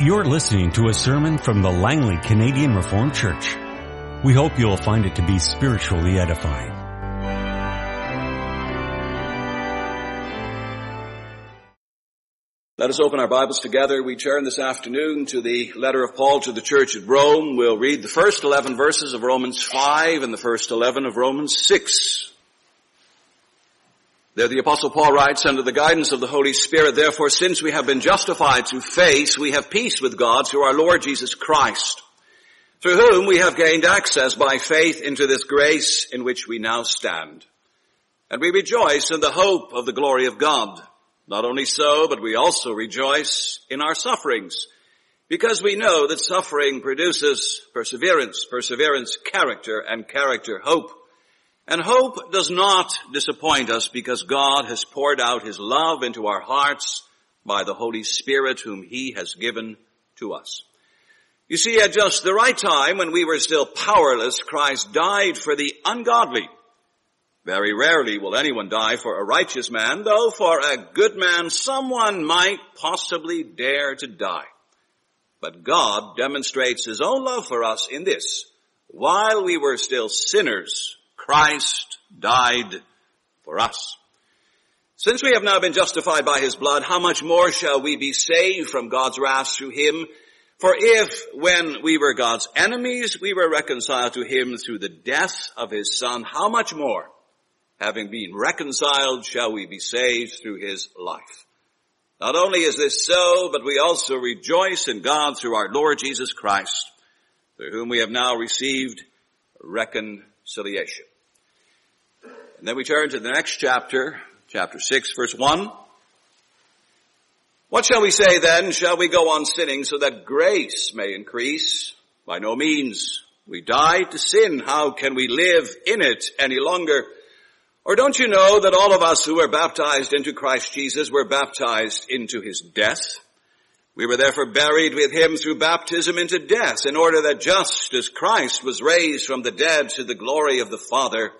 You're listening to a sermon from the Langley Canadian Reformed Church. We hope you'll find it to be spiritually edifying. Let us open our Bibles together. We turn this afternoon to the letter of Paul to the church at Rome. We'll read the first 11 verses of Romans 5 and the first 11 of Romans 6. There the apostle Paul writes, under the guidance of the Holy Spirit, therefore since we have been justified through faith, we have peace with God through our Lord Jesus Christ, through whom we have gained access by faith into this grace in which we now stand. And we rejoice in the hope of the glory of God. Not only so, but we also rejoice in our sufferings, because we know that suffering produces perseverance, perseverance character, and character hope. And hope does not disappoint us because God has poured out His love into our hearts by the Holy Spirit whom He has given to us. You see, at just the right time when we were still powerless, Christ died for the ungodly. Very rarely will anyone die for a righteous man, though for a good man someone might possibly dare to die. But God demonstrates His own love for us in this. While we were still sinners, Christ died for us. Since we have now been justified by His blood, how much more shall we be saved from God's wrath through Him? For if, when we were God's enemies, we were reconciled to Him through the death of His Son, how much more? having been reconciled, shall we be saved through his life. Not only is this so, but we also rejoice in God through our Lord Jesus Christ, through whom we have now received reconciliation. And then we turn to the next chapter, chapter 6, verse 1. What shall we say then? Shall we go on sinning so that grace may increase? By no means. We died to sin. How can we live in it any longer? Or don't you know that all of us who were baptized into Christ Jesus were baptized into his death? We were therefore buried with him through baptism into death in order that just as Christ was raised from the dead to the glory of the Father,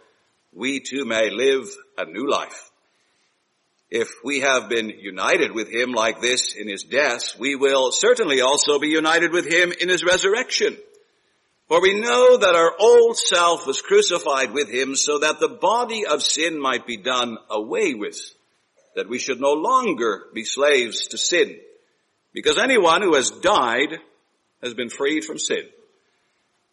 we too may live a new life. If we have been united with him like this in his death, we will certainly also be united with him in his resurrection. For we know that our old self was crucified with him so that the body of sin might be done away with, that we should no longer be slaves to sin. Because anyone who has died has been freed from sin.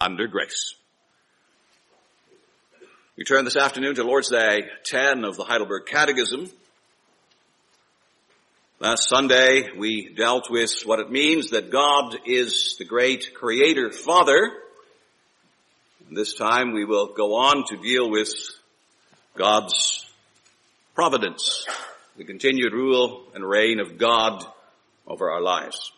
under grace. We turn this afternoon to Lord's Day 10 of the Heidelberg Catechism. Last Sunday we dealt with what it means that God is the great creator father this time we will go on to deal with God's providence, the continued rule and reign of God over our lives.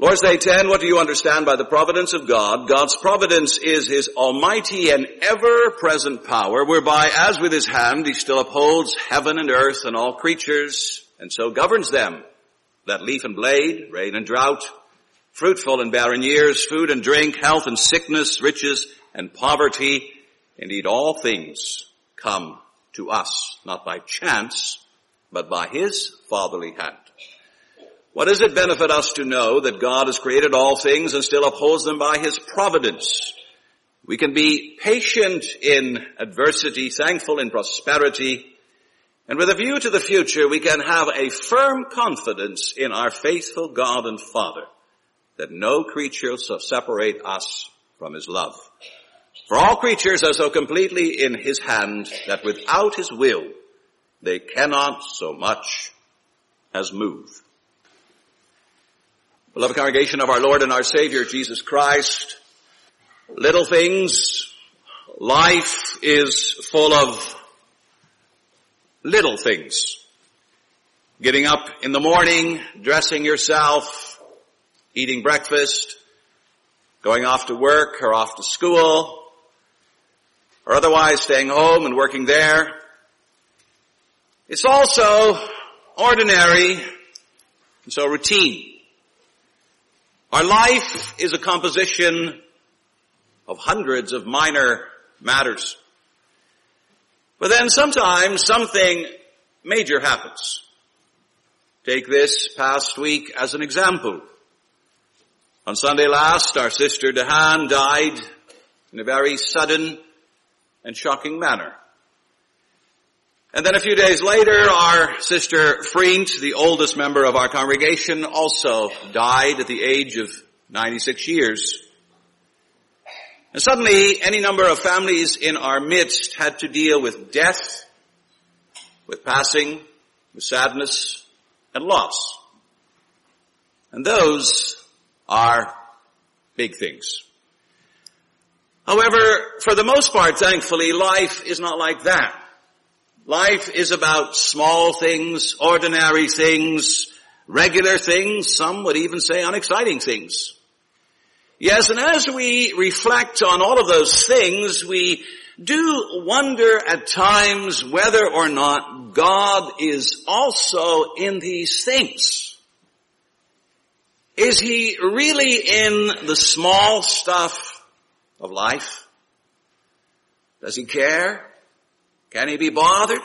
Lord's Day 10, what do you understand by the providence of God? God's providence is His almighty and ever-present power, whereby as with His hand He still upholds heaven and earth and all creatures, and so governs them. that leaf and blade, rain and drought, fruitful and barren years, food and drink, health and sickness, riches and poverty. Indeed, all things come to us, not by chance, but by His fatherly hand. What does it benefit us to know that God has created all things and still upholds them by His providence? We can be patient in adversity, thankful in prosperity, and with a view to the future, we can have a firm confidence in our faithful God and Father that no creature shall separate us from his love. For all creatures are so completely in his hand that without his will they cannot so much as move. Beloved congregation of our Lord and our Savior Jesus Christ, little things, life is full of little things. Getting up in the morning, dressing yourself, eating breakfast, going off to work or off to school, or otherwise staying home and working there. It's also ordinary and so routine. Our life is a composition of hundreds of minor matters. But then sometimes something major happens. Take this past week as an example. On Sunday last, our sister Dehan died in a very sudden and shocking manner. And then a few days later, our sister Freent, the oldest member of our congregation, also died at the age of 96 years. And suddenly, any number of families in our midst had to deal with death, with passing, with sadness, and loss. And those are big things. However, for the most part, thankfully, life is not like that. Life is about small things, ordinary things, regular things, some would even say unexciting things. Yes, and as we reflect on all of those things, we do wonder at times whether or not God is also in these things. Is he really in the small stuff of life? Does he care? Can he be bothered?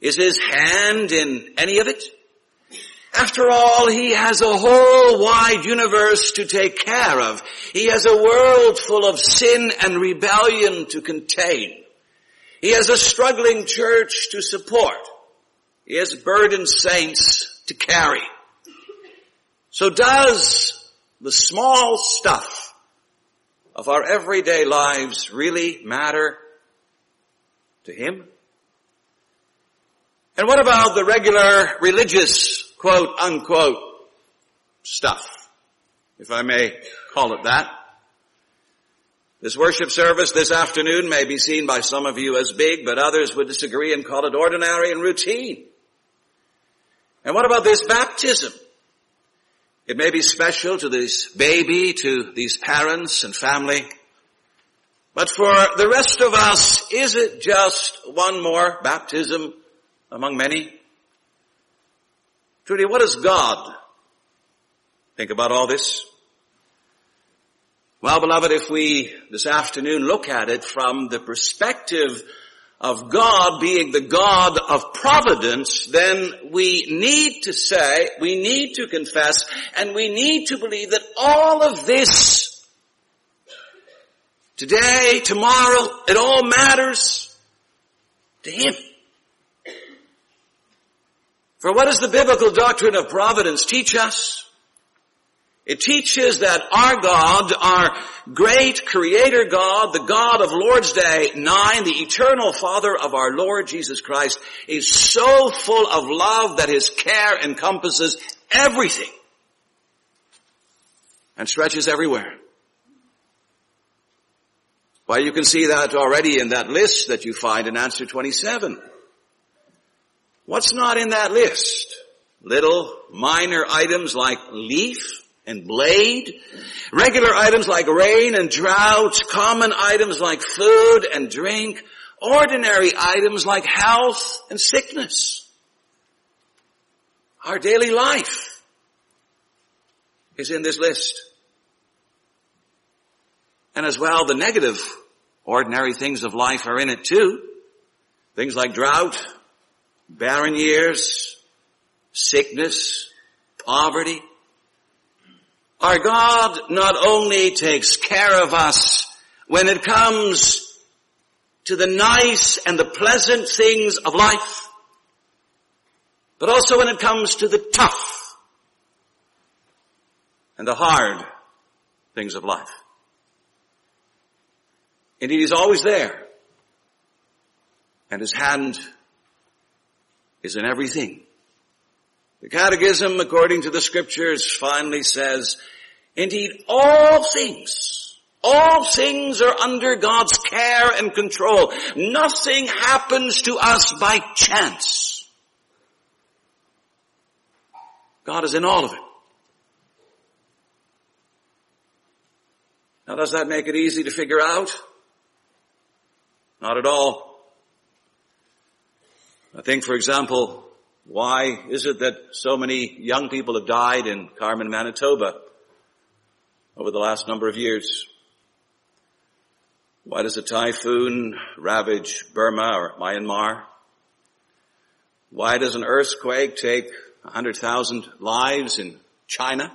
Is his hand in any of it? After all, he has a whole wide universe to take care of. He has a world full of sin and rebellion to contain. He has a struggling church to support. He has burdened saints to carry. So does the small stuff of our everyday lives really matter to him? And what about the regular religious quote unquote stuff, if I may call it that? This worship service this afternoon may be seen by some of you as big, but others would disagree and call it ordinary and routine. And what about this baptism? It may be special to this baby, to these parents and family, but for the rest of us, is it just one more baptism among many? Truly, what does God think about all this? Well, beloved, if we this afternoon look at it from the perspective of God being the God of providence, then we need to say, we need to confess, and we need to believe that all of this today, tomorrow, it all matters to Him. For what does the biblical doctrine of providence teach us? It teaches that our God, our great creator God, the God of Lord's Day 9, the eternal Father of our Lord Jesus Christ, is so full of love that His care encompasses everything and stretches everywhere. Why, you can see that already in that list that you find in answer 27. What's not in that list? Little minor items like leaf and blade, regular items like rain and drought, common items like food and drink, ordinary items like health and sickness. Our daily life is in this list. And as well, the negative ordinary things of life are in it too. Things like drought, barren years, sickness, poverty. Our God not only takes care of us when it comes to the nice and the pleasant things of life, but also when it comes to the tough and the hard things of life. Indeed, He's always there. And His hand is in everything. The Catechism, according to the Scriptures, finally says, indeed, all things, all things are under God's care and control. Nothing happens to us by chance. God is in all of it. Now does that make it easy to figure out? Not at all. I think, for example, why is it that so many young people have died in Carman, Manitoba over the last number of years? Why does a typhoon ravage Burma or Myanmar? Why does an earthquake take 100,000 lives in China?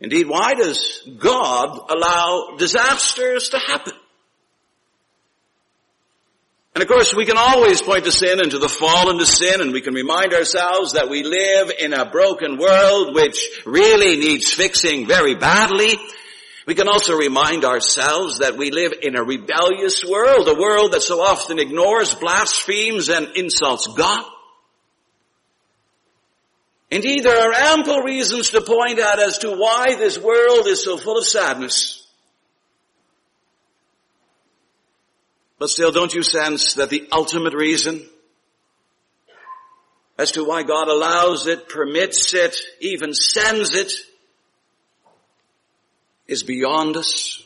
Indeed, why does God allow disasters to happen? And of course, we can always point to sin and to the fall into sin, and we can remind ourselves that we live in a broken world which really needs fixing very badly. We can also remind ourselves that we live in a rebellious world, a world that so often ignores, blasphemes, and insults God. Indeed, there are ample reasons to point out as to why this world is so full of sadness. But still, don't you sense that the ultimate reason as to why God allows it, permits it, even sends it, is beyond us?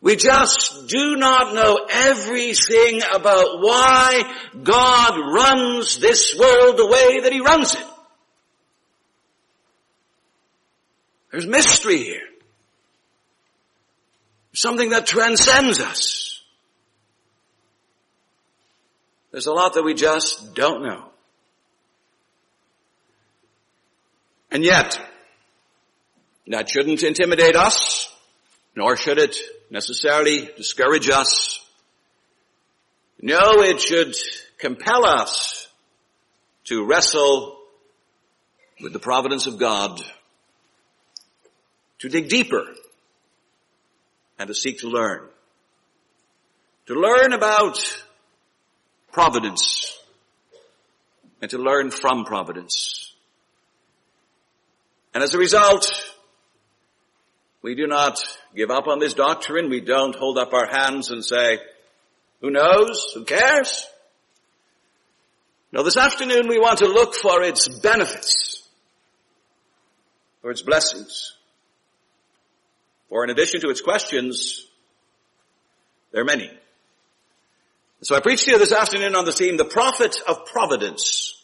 We just do not know everything about why God runs this world the way that He runs it. There's mystery here. Something that transcends us. There's a lot that we just don't know. And yet, that shouldn't intimidate us, nor should it necessarily discourage us. No, it should compel us to wrestle with the providence of God, to dig deeper and to seek to learn. To learn about providence and to learn from providence. And as a result, we do not give up on this doctrine. We don't hold up our hands and say, who knows? Who cares? No, this afternoon we want to look for its benefits, for its blessings. For in addition to its questions, there are many. So I preached to you this afternoon on the theme, the profit of providence.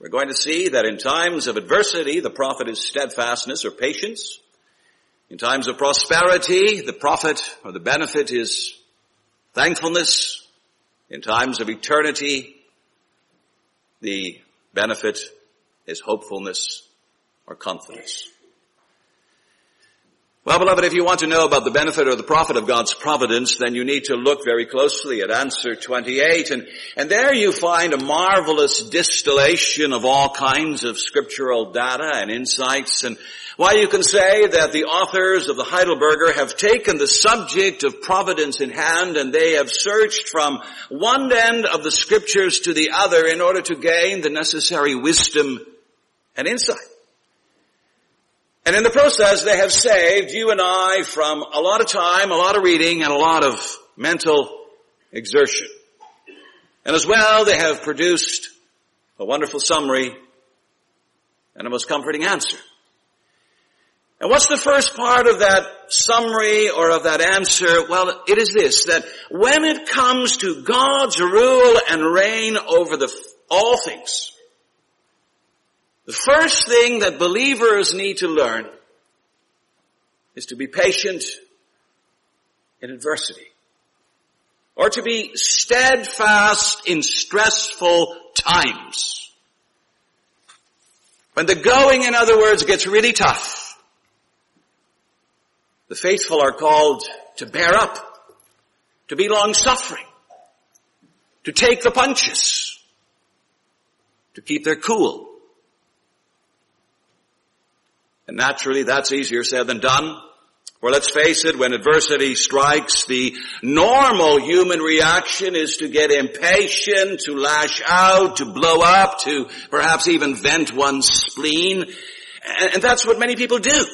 We're going to see that in times of adversity, the profit is steadfastness or patience. In times of prosperity, the profit or the benefit is thankfulness. In times of eternity, the benefit is hopefulness or confidence. Well, beloved, if you want to know about the benefit or the profit of God's providence, then you need to look very closely at answer 28. And, and there you find a marvelous distillation of all kinds of scriptural data and insights. And why you can say that the authors of the Heidelberger have taken the subject of providence in hand and they have searched from one end of the scriptures to the other in order to gain the necessary wisdom and insight. And in the process, they have saved you and I from a lot of time, a lot of reading, and a lot of mental exertion. And as well, they have produced a wonderful summary and a most comforting answer. And what's the first part of that summary or of that answer? Well, it is this, that when it comes to God's rule and reign over the, all things, the first thing that believers need to learn is to be patient in adversity. Or to be steadfast in stressful times. When the going, in other words, gets really tough, the faithful are called to bear up, to be long suffering, to take the punches, to keep their cool, And naturally that's easier said than done. Well, let's face it, when adversity strikes, the normal human reaction is to get impatient, to lash out, to blow up, to perhaps even vent one's spleen. And that's what many people do.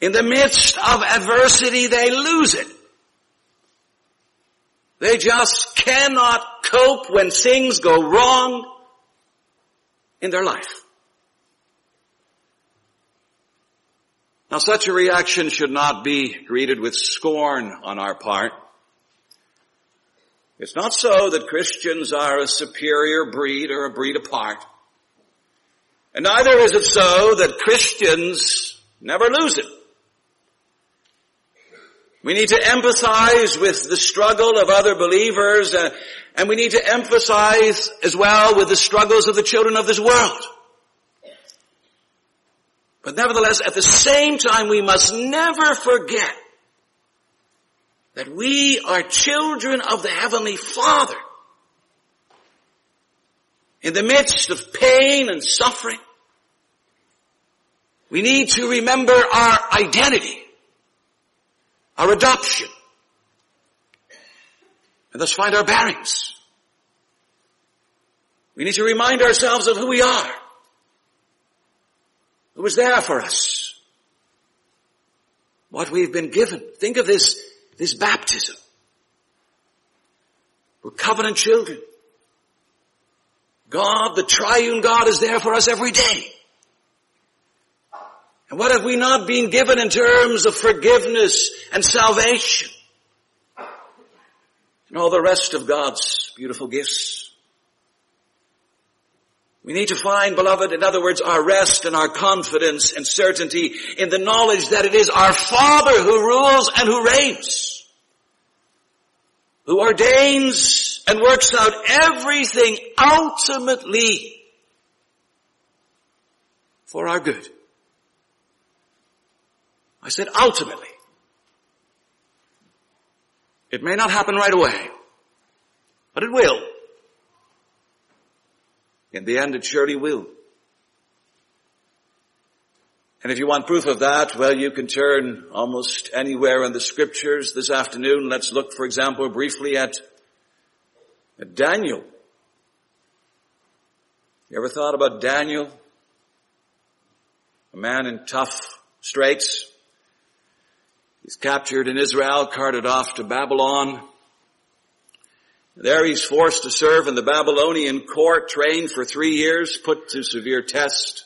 In the midst of adversity, they lose it. They just cannot cope when things go wrong in their life. Now such a reaction should not be greeted with scorn on our part. It's not so that Christians are a superior breed or a breed apart. And neither is it so that Christians never lose it. We need to empathize with the struggle of other believers uh, and we need to emphasize as well with the struggles of the children of this world. But nevertheless, at the same time, we must never forget that we are children of the Heavenly Father. In the midst of pain and suffering, we need to remember our identity, our adoption, and thus find our bearings. We need to remind ourselves of who we are who was there for us. What we've been given. Think of this, this baptism. We're covenant children. God, the triune God is there for us every day. And what have we not been given in terms of forgiveness and salvation? And all the rest of God's beautiful gifts. We need to find, beloved, in other words, our rest and our confidence and certainty in the knowledge that it is our Father who rules and who reigns, who ordains and works out everything ultimately for our good. I said ultimately. It may not happen right away, but it will. In the end, it surely will. And if you want proof of that, well, you can turn almost anywhere in the scriptures this afternoon. Let's look, for example, briefly at, at Daniel. You ever thought about Daniel? A man in tough straits. He's captured in Israel, carted off to Babylon. There he's forced to serve in the Babylonian court, trained for three years, put to severe test.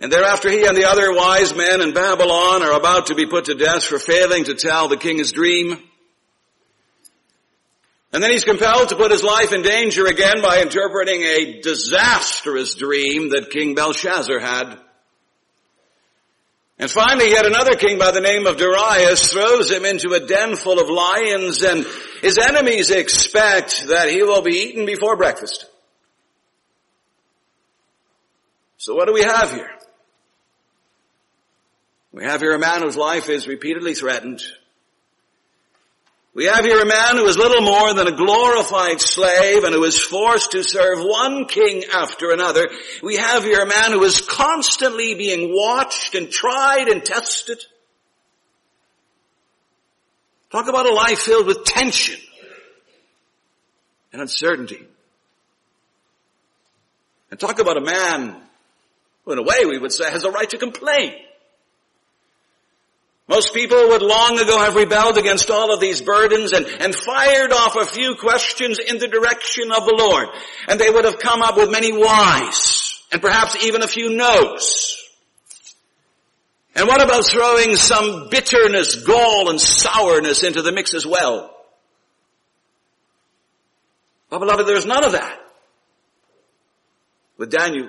And thereafter he and the other wise men in Babylon are about to be put to death for failing to tell the king his dream. And then he's compelled to put his life in danger again by interpreting a disastrous dream that King Belshazzar had. And finally, yet another king by the name of Darius throws him into a den full of lions and his enemies expect that he will be eaten before breakfast. So what do we have here? We have here a man whose life is repeatedly threatened we have here a man who is little more than a glorified slave and who is forced to serve one king after another. We have here a man who is constantly being watched and tried and tested. Talk about a life filled with tension and uncertainty. And talk about a man who in a way we would say has a right to complain. Most people would long ago have rebelled against all of these burdens and, and fired off a few questions in the direction of the Lord. And they would have come up with many whys and perhaps even a few no's. And what about throwing some bitterness, gall, and sourness into the mix as well? Well, beloved, there's none of that. With Daniel,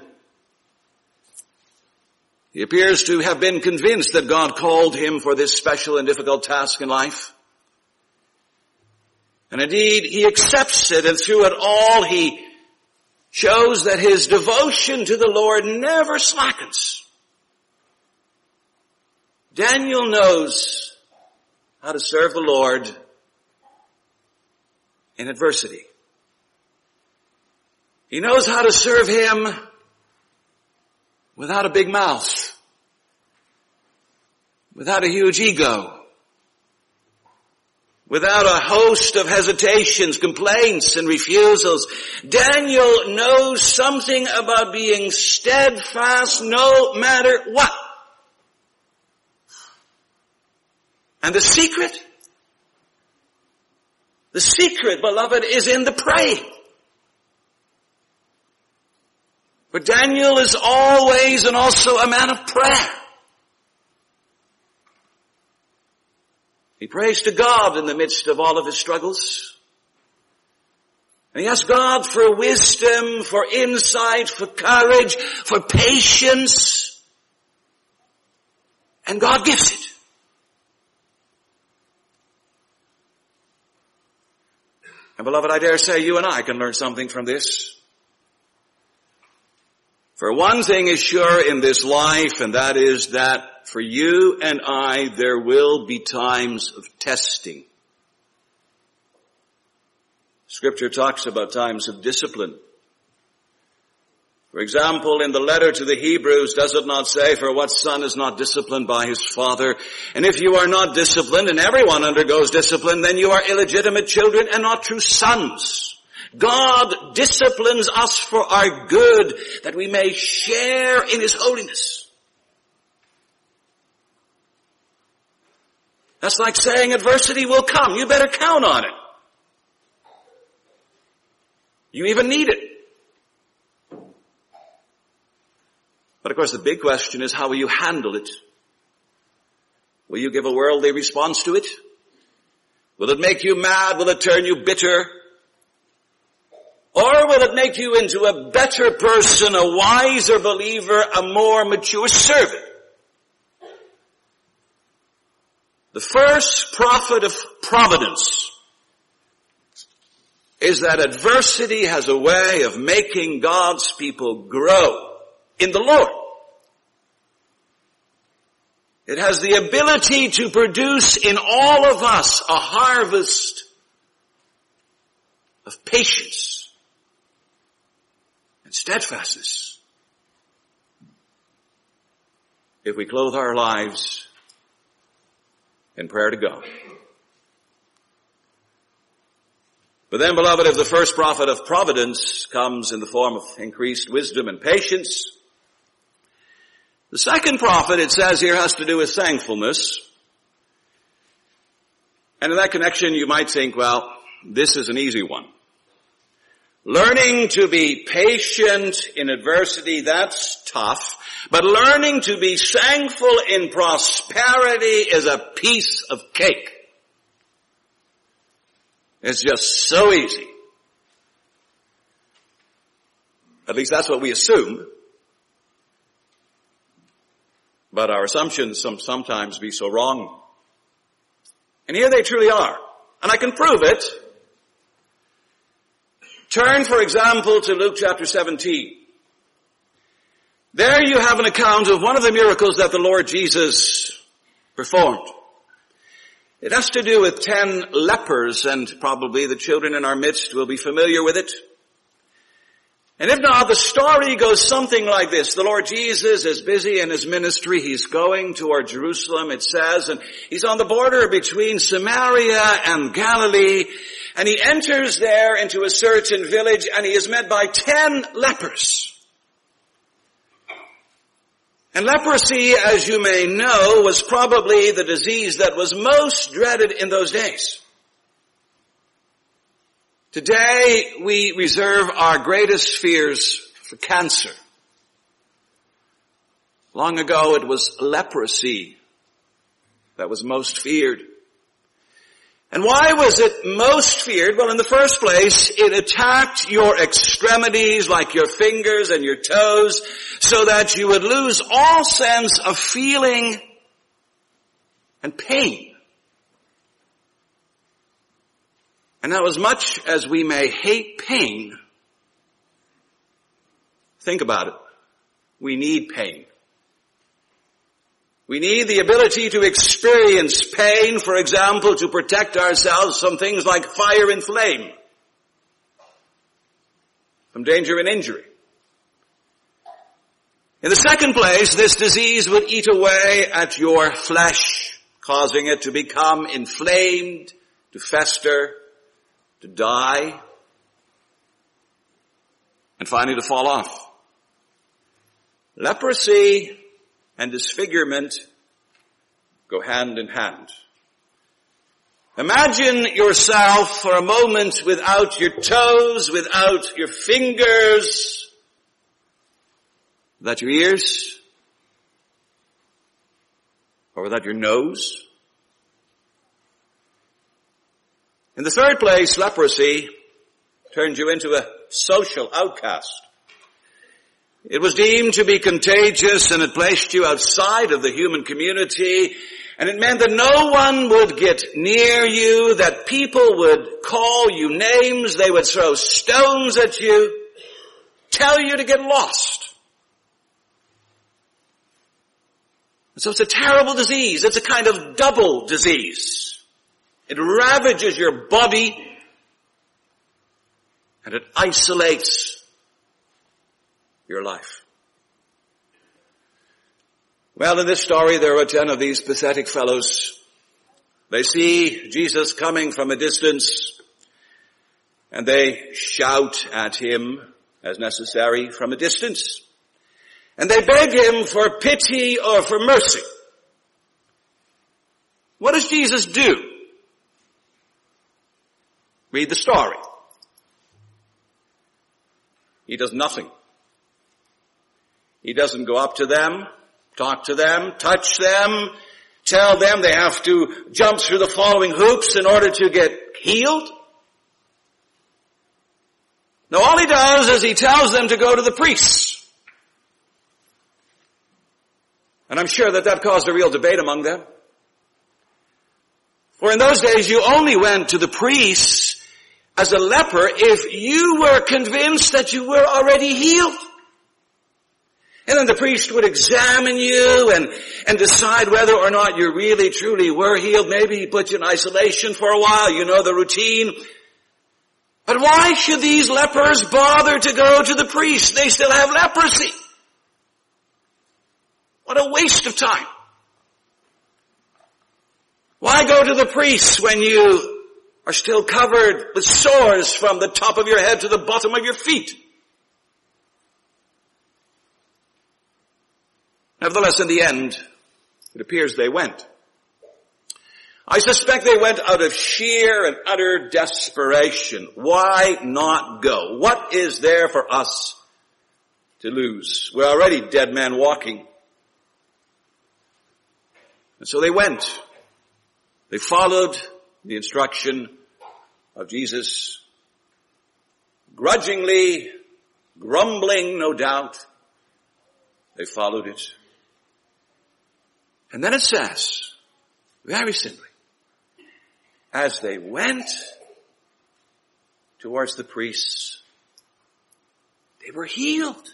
he appears to have been convinced that God called him for this special and difficult task in life. And indeed, he accepts it and through it all he shows that his devotion to the Lord never slackens. Daniel knows how to serve the Lord in adversity. He knows how to serve Him without a big mouth, without a huge ego, without a host of hesitations, complaints, and refusals. Daniel knows something about being steadfast no matter what. And the secret? The secret, beloved, is in the praying. But Daniel is always and also a man of prayer. He prays to God in the midst of all of his struggles. And he asks God for wisdom, for insight, for courage, for patience. And God gives it. And beloved, I dare say you and I can learn something from this. For one thing is sure in this life, and that is that for you and I, there will be times of testing. Scripture talks about times of discipline. For example, in the letter to the Hebrews, does it not say, for what son is not disciplined by his father? And if you are not disciplined, and everyone undergoes discipline, then you are illegitimate children and not true sons. God disciplines us for our good, that we may share in his holiness. That's like saying adversity will come. You better count on it. You even need it. But of course the big question is how will you handle it? Will you give a worldly response to it? Will it make you mad? Will it turn you bitter? Or will it make you into a better person, a wiser believer, a more mature servant? The first profit of providence is that adversity has a way of making God's people grow in the Lord. It has the ability to produce in all of us a harvest of patience and steadfastness. If we clothe our lives in prayer to God. But then beloved, if the first profit of providence comes in the form of increased wisdom and patience, the second profit, it says here, has to do with thankfulness. And in that connection, you might think, well, this is an easy one. Learning to be patient in adversity, that's tough. But learning to be thankful in prosperity is a piece of cake. It's just so easy. At least that's what we assume. But our assumptions sometimes be so wrong. And here they truly are. And I can prove it Turn, for example, to Luke chapter 17. There you have an account of one of the miracles that the Lord Jesus performed. It has to do with ten lepers and probably the children in our midst will be familiar with it. And if not, the story goes something like this. The Lord Jesus is busy in his ministry. He's going toward Jerusalem, it says, and he's on the border between Samaria and Galilee. And he enters there into a certain village and he is met by ten lepers. And leprosy, as you may know, was probably the disease that was most dreaded in those days. Today, we reserve our greatest fears for cancer. Long ago, it was leprosy that was most feared. And why was it most feared? Well, in the first place, it attacked your extremities like your fingers and your toes so that you would lose all sense of feeling and pain. And now as much as we may hate pain, think about it. We need pain. We need the ability to experience pain, for example, to protect ourselves from things like fire and flame, from danger and injury. In the second place, this disease would eat away at your flesh, causing it to become inflamed, to fester, to die, and finally to fall off. Leprosy and disfigurement go hand in hand. Imagine yourself for a moment without your toes, without your fingers, without your ears, or without your nose. In the third place, leprosy turned you into a social outcast. It was deemed to be contagious and it placed you outside of the human community and it meant that no one would get near you, that people would call you names, they would throw stones at you, tell you to get lost. So it's a terrible disease. It's a kind of double disease. It ravages your body and it isolates your life. Well, in this story, there are ten of these pathetic fellows. They see Jesus coming from a distance and they shout at him as necessary from a distance. And they beg him for pity or for mercy. What does Jesus do? Read the story. He does nothing. He doesn't go up to them talk to them, touch them, tell them they have to jump through the following hoops in order to get healed. No, all he does is he tells them to go to the priests. And I'm sure that that caused a real debate among them. For in those days you only went to the priests as a leper if you were convinced that you were already healed. And then the priest would examine you and, and decide whether or not you really truly were healed. Maybe he put you in isolation for a while. You know the routine. But why should these lepers bother to go to the priest? They still have leprosy. What a waste of time. Why go to the priest when you are still covered with sores from the top of your head to the bottom of your feet? Nevertheless, in the end, it appears they went. I suspect they went out of sheer and utter desperation. Why not go? What is there for us to lose? We're already dead men walking. And so they went. They followed the instruction of Jesus, grudgingly, grumbling, no doubt. They followed it. And then it says, very simply, as they went towards the priests, they were healed.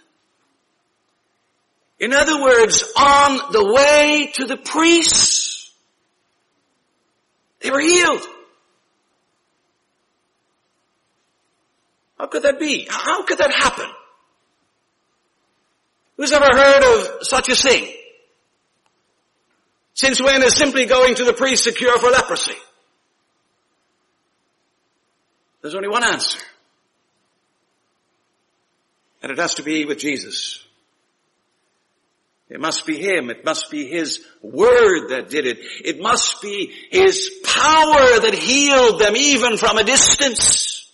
In other words, on the way to the priests, they were healed. How could that be? How could that happen? Who's ever heard of such a thing? Since when is simply going to the priest a cure for leprosy? There's only one answer. And it has to be with Jesus. It must be Him. It must be His Word that did it. It must be His power that healed them even from a distance.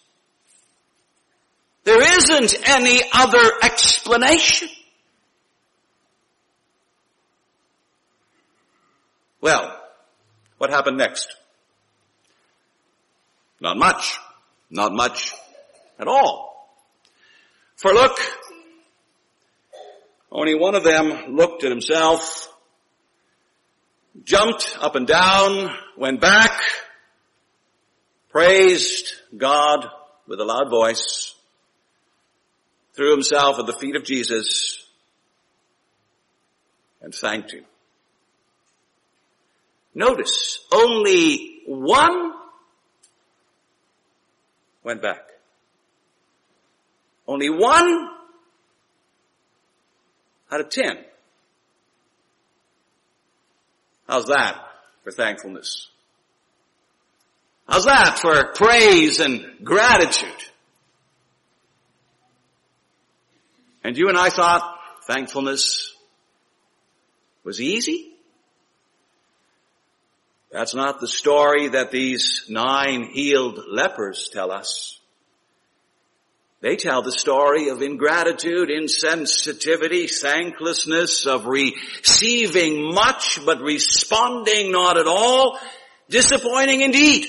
There isn't any other explanation. Well, what happened next? Not much. Not much at all. For look, only one of them looked at himself, jumped up and down, went back, praised God with a loud voice, threw himself at the feet of Jesus, and thanked him. Notice, only one went back. Only one out of 10. How's that for thankfulness? How's that for praise and gratitude? And you and I thought thankfulness was easy? That's not the story that these nine healed lepers tell us. They tell the story of ingratitude, insensitivity, thanklessness, of receiving much but responding not at all, disappointing indeed.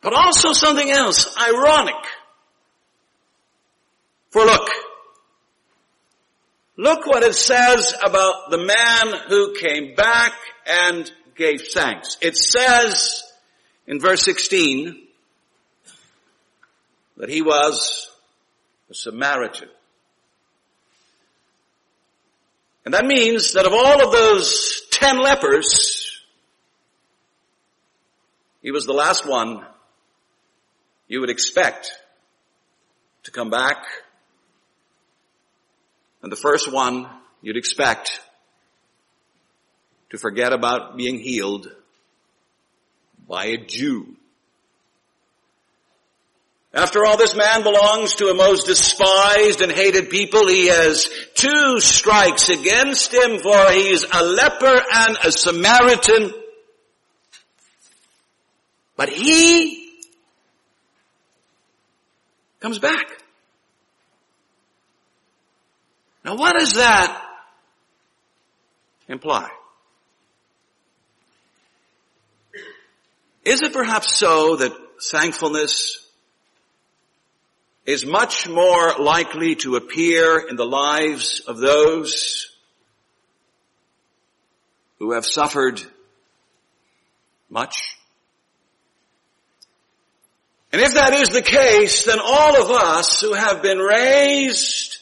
But also something else, ironic. For look, look what it says about the man who came back and gave thanks. It says in verse 16 that he was a Samaritan. And that means that of all of those ten lepers, he was the last one you would expect to come back. And the first one you'd expect to forget about being healed by a Jew. After all, this man belongs to a most despised and hated people. He has two strikes against him for he's a leper and a Samaritan. But he comes back. Now what does that imply? Is it perhaps so that thankfulness is much more likely to appear in the lives of those who have suffered much? And if that is the case, then all of us who have been raised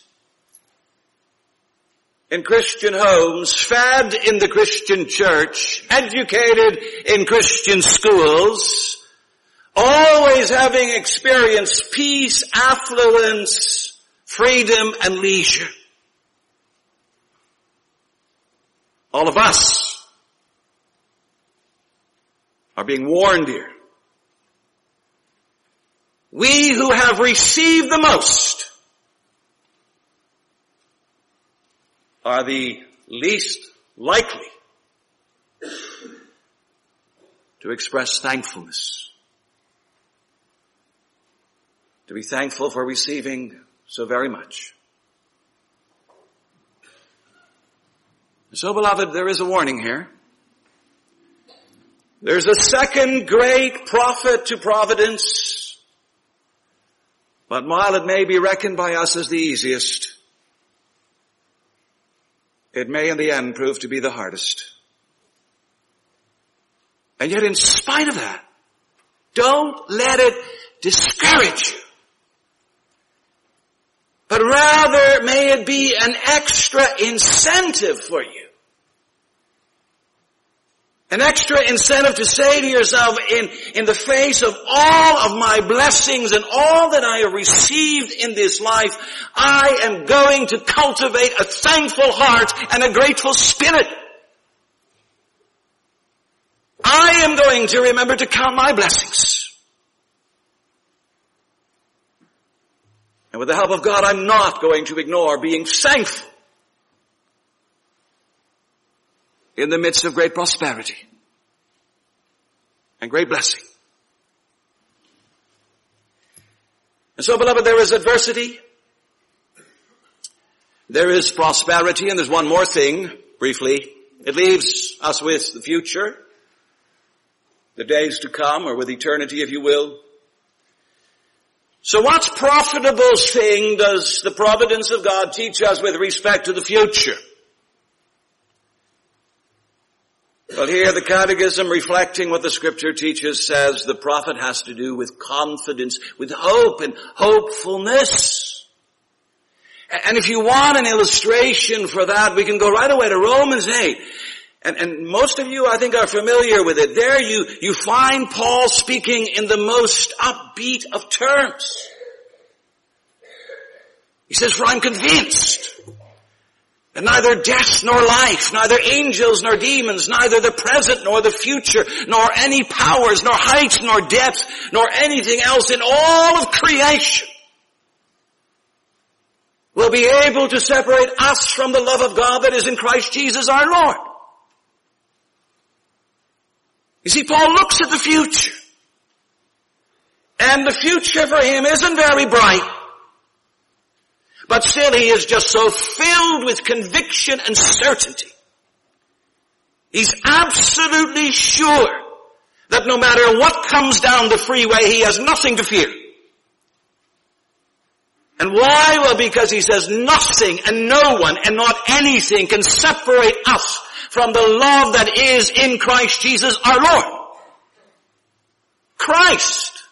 in Christian homes, fed in the Christian church, educated in Christian schools, always having experienced peace, affluence, freedom, and leisure. All of us are being warned here we who have received the most are the least likely to express thankfulness. To be thankful for receiving so very much. So beloved, there is a warning here. There's a second great profit to providence but while it may be reckoned by us as the easiest, it may in the end prove to be the hardest. And yet in spite of that, don't let it discourage you. But rather may it be an extra incentive for you an extra incentive to say to yourself, in, in the face of all of my blessings and all that I have received in this life, I am going to cultivate a thankful heart and a grateful spirit. I am going to remember to count my blessings. And with the help of God, I'm not going to ignore being thankful in the midst of great prosperity and great blessing. And so beloved, there is adversity. There is prosperity and there's one more thing, briefly. It leaves us with the future, the days to come, or with eternity if you will. So what profitable thing does the providence of God teach us with respect to the future? Well here the catechism reflecting what the scripture teaches says the profit has to do with confidence, with hope and hopefulness. And if you want an illustration for that, we can go right away to Romans 8. And, and, most of you, I think, are familiar with it. There you, you find Paul speaking in the most upbeat of terms. He says, for I'm convinced that neither death nor life, neither angels nor demons, neither the present nor the future, nor any powers, nor height nor depth, nor anything else in all of creation will be able to separate us from the love of God that is in Christ Jesus our Lord. You see, Paul looks at the future. And the future for him isn't very bright. But still he is just so filled with conviction and certainty. He's absolutely sure that no matter what comes down the freeway, he has nothing to fear. And why? Well, because he says nothing and no one and not anything can separate us from the love that is in Christ Jesus our Lord. Christ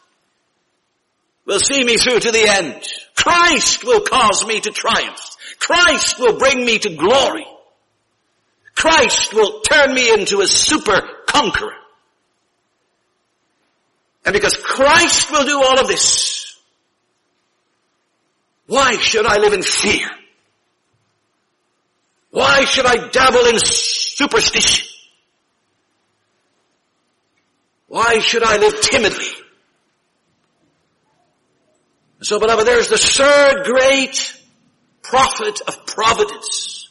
will see me through to the end. Christ will cause me to triumph. Christ will bring me to glory. Christ will turn me into a super conqueror. And because Christ will do all of this, why should I live in fear? Why should I dabble in superstition? Why should I live timidly? So beloved, there's the third great profit of providence.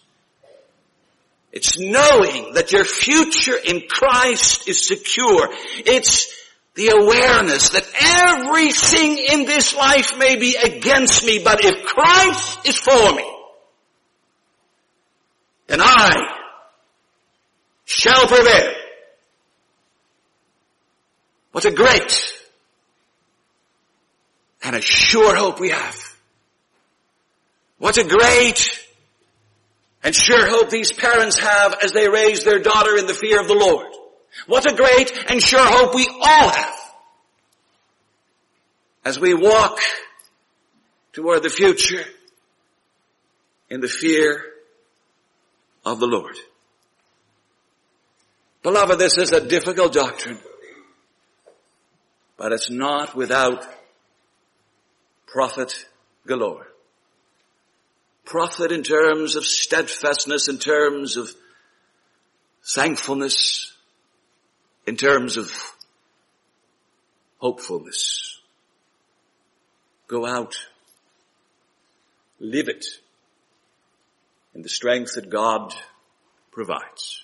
It's knowing that your future in Christ is secure. It's the awareness that everything in this life may be against me, but if Christ is for me, then I shall prevail. What a great and a sure hope we have. What a great and sure hope these parents have as they raise their daughter in the fear of the Lord. What a great and sure hope we all have as we walk toward the future in the fear of the Lord. Beloved, this is a difficult doctrine, but it's not without profit galore. Profit in terms of steadfastness, in terms of thankfulness, in terms of hopefulness. Go out, live it in the strength that God provides.